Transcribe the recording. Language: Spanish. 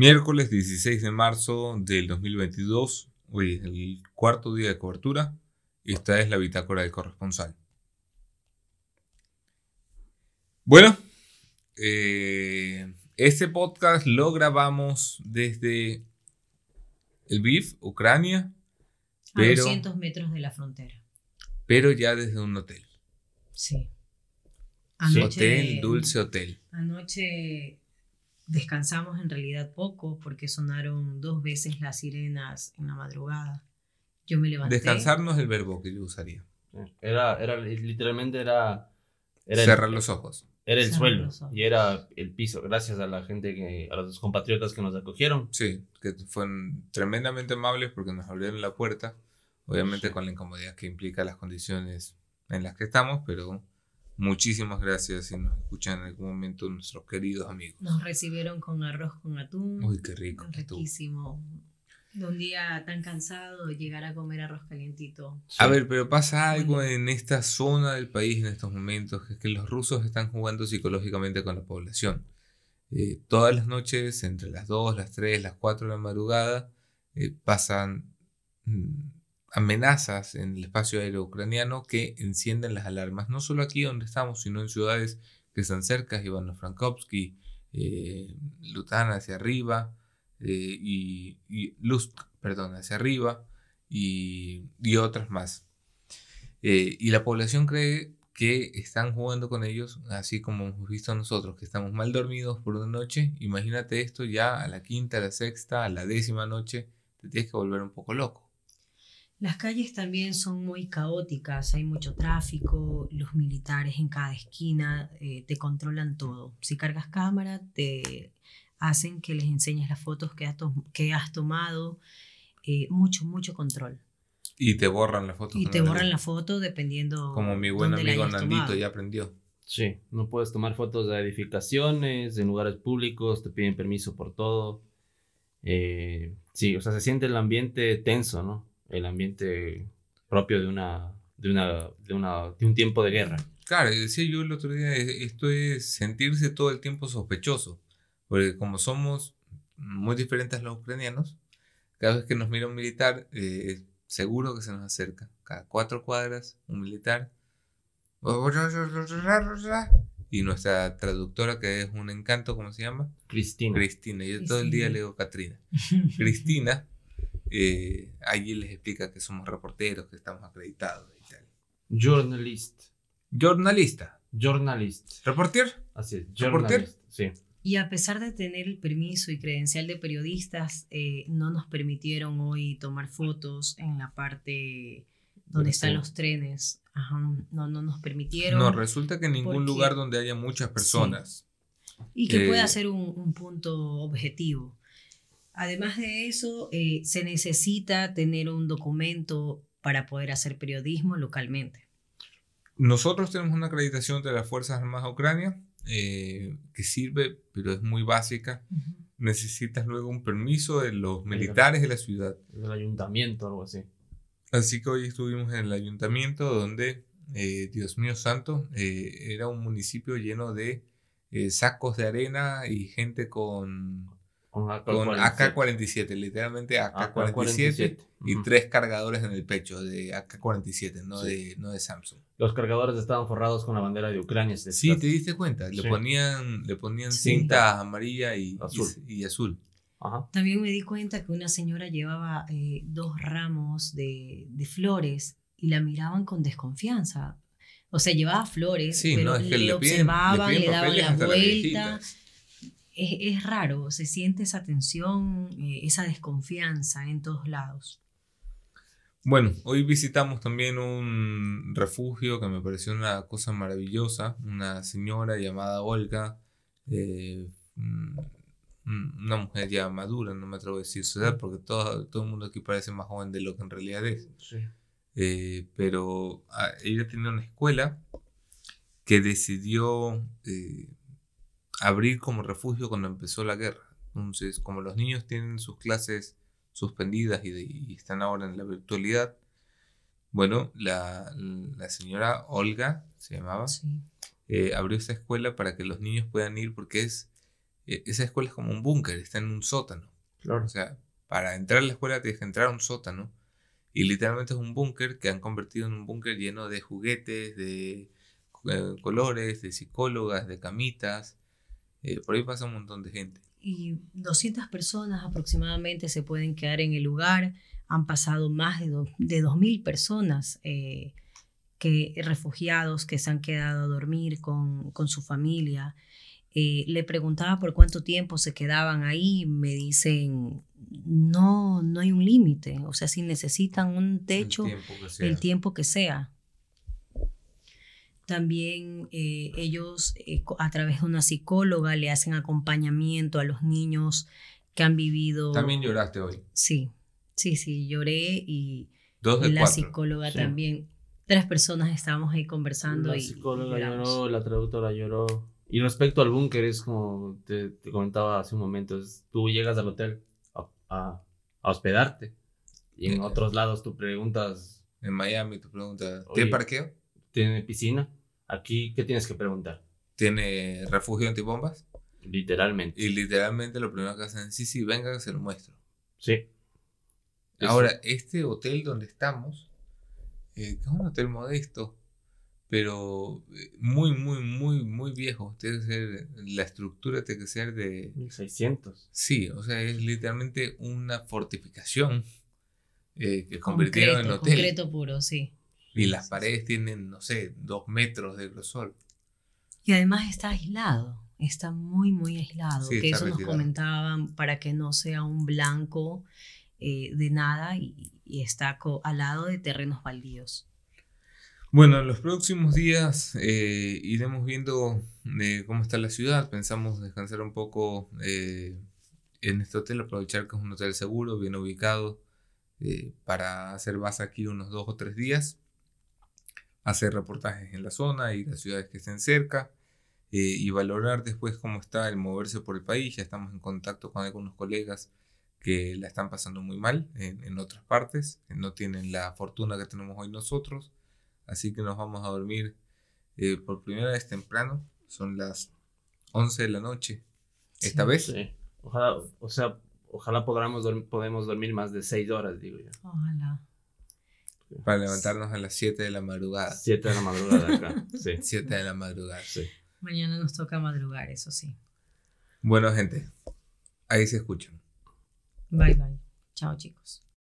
Miércoles 16 de marzo del 2022, hoy es el cuarto día de cobertura y esta es la bitácora del corresponsal. Bueno, eh, este podcast lo grabamos desde el BIF, Ucrania. Pero, a 200 metros de la frontera. Pero ya desde un hotel. Sí. hotel, dulce hotel. Anoche descansamos en realidad poco porque sonaron dos veces las sirenas en la madrugada. Yo me levanté. Descansar no es el verbo que yo usaría. Era, era literalmente era... era Cerrar los ojos. Era el suelo y era el piso, gracias a la gente, que, a los compatriotas que nos acogieron. Sí, que fueron tremendamente amables porque nos abrieron la puerta, obviamente con la incomodidad que implica las condiciones en las que estamos, pero muchísimas gracias si nos escuchan en algún momento nuestros queridos amigos. Nos recibieron con arroz con atún. Uy, qué rico. Riquísimo de un día tan cansado, llegar a comer arroz calientito. A ver, pero pasa algo en esta zona del país en estos momentos, que es que los rusos están jugando psicológicamente con la población. Eh, todas las noches, entre las 2, las 3, las 4 de la madrugada, eh, pasan mm, amenazas en el espacio aéreo ucraniano que encienden las alarmas, no solo aquí donde estamos, sino en ciudades que están cerca, Ivano-Frankovsky, eh, Lutana hacia arriba, eh, y, y Luz, perdón, hacia arriba y, y otras más. Eh, y la población cree que están jugando con ellos, así como hemos visto nosotros, que estamos mal dormidos por una noche. Imagínate esto ya a la quinta, a la sexta, a la décima noche, te tienes que volver un poco loco. Las calles también son muy caóticas, hay mucho tráfico, los militares en cada esquina eh, te controlan todo. Si cargas cámara, te hacen que les enseñes las fotos que, que has tomado, eh, mucho, mucho control. Y te borran la foto. Y te borran la foto dependiendo. Como mi buen amigo Nandito ya aprendió. Sí, no puedes tomar fotos de edificaciones, en lugares públicos, te piden permiso por todo. Eh, sí, o sea, se siente el ambiente tenso, ¿no? El ambiente propio de una, de una, de una, de un tiempo de guerra. Claro, decía yo el otro día, esto es sentirse todo el tiempo sospechoso. Porque como somos muy diferentes a los ucranianos, cada vez que nos mira un militar, eh, seguro que se nos acerca. Cada cuatro cuadras, un militar. Y nuestra traductora, que es un encanto, ¿cómo se llama? Cristina. Cristina. Yo todo el día le digo Katrina. Cristina, eh, allí les explica que somos reporteros, que estamos acreditados y tal. Journalist. Jornalista. Journalist. ¿Reporter? Así es. Journalist. Sí. Y a pesar de tener el permiso y credencial de periodistas, eh, no nos permitieron hoy tomar fotos en la parte donde están los trenes. no, no nos permitieron. No, resulta que en ningún lugar donde haya muchas personas. Y que pueda ser un, punto objetivo. Además de eso, eh, se necesita tener un documento para poder hacer periodismo localmente. Nosotros tenemos una acreditación de las Fuerzas Armadas de Ucrania eh, que sirve, pero es muy básica. Necesitas luego un permiso de los militares de la ciudad. Del ayuntamiento, algo así. Así que hoy estuvimos en el ayuntamiento donde, eh, Dios mío santo, eh, era un municipio lleno de sacos de arena y gente con con AK-47, literalmente AK-47 y tres cargadores en el pecho de AK-47, no, de, no de Samsung. Los cargadores estaban forrados con la bandera de Ucrania. Sí, te diste cuenta, le ponían, le ponían cinta amarilla y azul. Y, azul. También me di cuenta que una señora llevaba eh, dos ramos de, de, flores y la miraban con desconfianza. O sea, llevaba flores, pero le, observaban, le, daban la vuelta es, raro, se siente esa tensión, eh, esa desconfianza en todos lados. Bueno, hoy visitamos también un refugio que me pareció una cosa maravillosa, una señora llamada Olga, eh, mm, una mujer ya madura, no me atrevo a decir su edad porque todo, todo el mundo aquí parece más joven de lo que en realidad es. Eh, pero ah, ella tenía una escuela que decidió abrir como refugio cuando empezó la guerra. Entonces, como los niños tienen sus clases suspendidas y, están ahora en la virtualidad, bueno, la, señora Olga, se llamaba, eh, abrió esa escuela para que los niños puedan ir porque es e, esa escuela es como un búnker, está en un sótano. Claro. O sea, para entrar a la escuela tienes que entrar a un sótano. Y literalmente es un búnker que han convertido en un búnker lleno de juguetes, de eh, colores, de psicólogas, de camitas. Eh, por ahí pasa un montón de gente. Y 200 personas aproximadamente se pueden quedar en el lugar. Han pasado más de, de 2.000 personas eh, que, refugiados que se han quedado a dormir con, con su familia. Eh, le preguntaba por cuánto tiempo se quedaban ahí, me dicen, no, no hay un límite, o sea, si necesitan un techo, el tiempo que sea. También eh, ellos eh, a través de una psicóloga le hacen acompañamiento a los niños que han vivido. También lloraste hoy. Sí, sí, sí, lloré y, la psicóloga también. Tres personas estábamos ahí conversando. La psicóloga lloró, la traductora lloró. Y respecto al búnker, es como te, comentaba hace un momento, es, tú llegas al hotel a, a, hospedarte y en otros lados tú preguntas... En Miami tú preguntas, ¿tiene parqueo? ¿Tiene piscina? Aquí, ¿qué tienes que preguntar? ¿Tiene refugio antibombas? Literalmente. Y literalmente lo primero que hacen, sí, sí, venga, se lo muestro. Sí. Ahora, este hotel donde estamos, eh, que es un hotel modesto, pero eh, muy, muy, muy, muy viejo. Tiene que ser, la estructura tiene que ser de... 1600. Sí, o sea, es literalmente una fortificación eh, que convirtieron en hotel. Concreto puro, sí. Y las paredes tienen, no sé, dos metros de grosor. Y además está aislado, está muy, muy aislado. que eso nos comentaban para que no sea un blanco eh, de nada y, y está al lado de terrenos baldíos. Bueno, en los próximos días eh, iremos viendo eh, cómo está la ciudad. Pensamos descansar un poco eh, en este hotel, aprovechar que es un hotel seguro, bien ubicado, para hacer base aquí unos dos o tres días, hacer reportajes en la zona y las ciudades que estén cerca y valorar después cómo está el moverse por el país. Ya estamos en contacto con algunos colegas que la están pasando muy mal en, en otras partes, no tienen la fortuna que tenemos hoy nosotros Así que nos vamos a dormir eh, por primera vez temprano. Son las 11 de la noche. Esta vez. Sí. Ojalá, o sea, ojalá podamos, podemos dormir más de 6 horas, digo yo. Ojalá. Para levantarnos a las 7 de la madrugada. 7 de la madrugada acá. Sí. 7 de la madrugada. Sí. Mañana nos toca madrugar, eso sí. Bueno, gente. Ahí se escuchan. Bye, bye. Chao, chicos.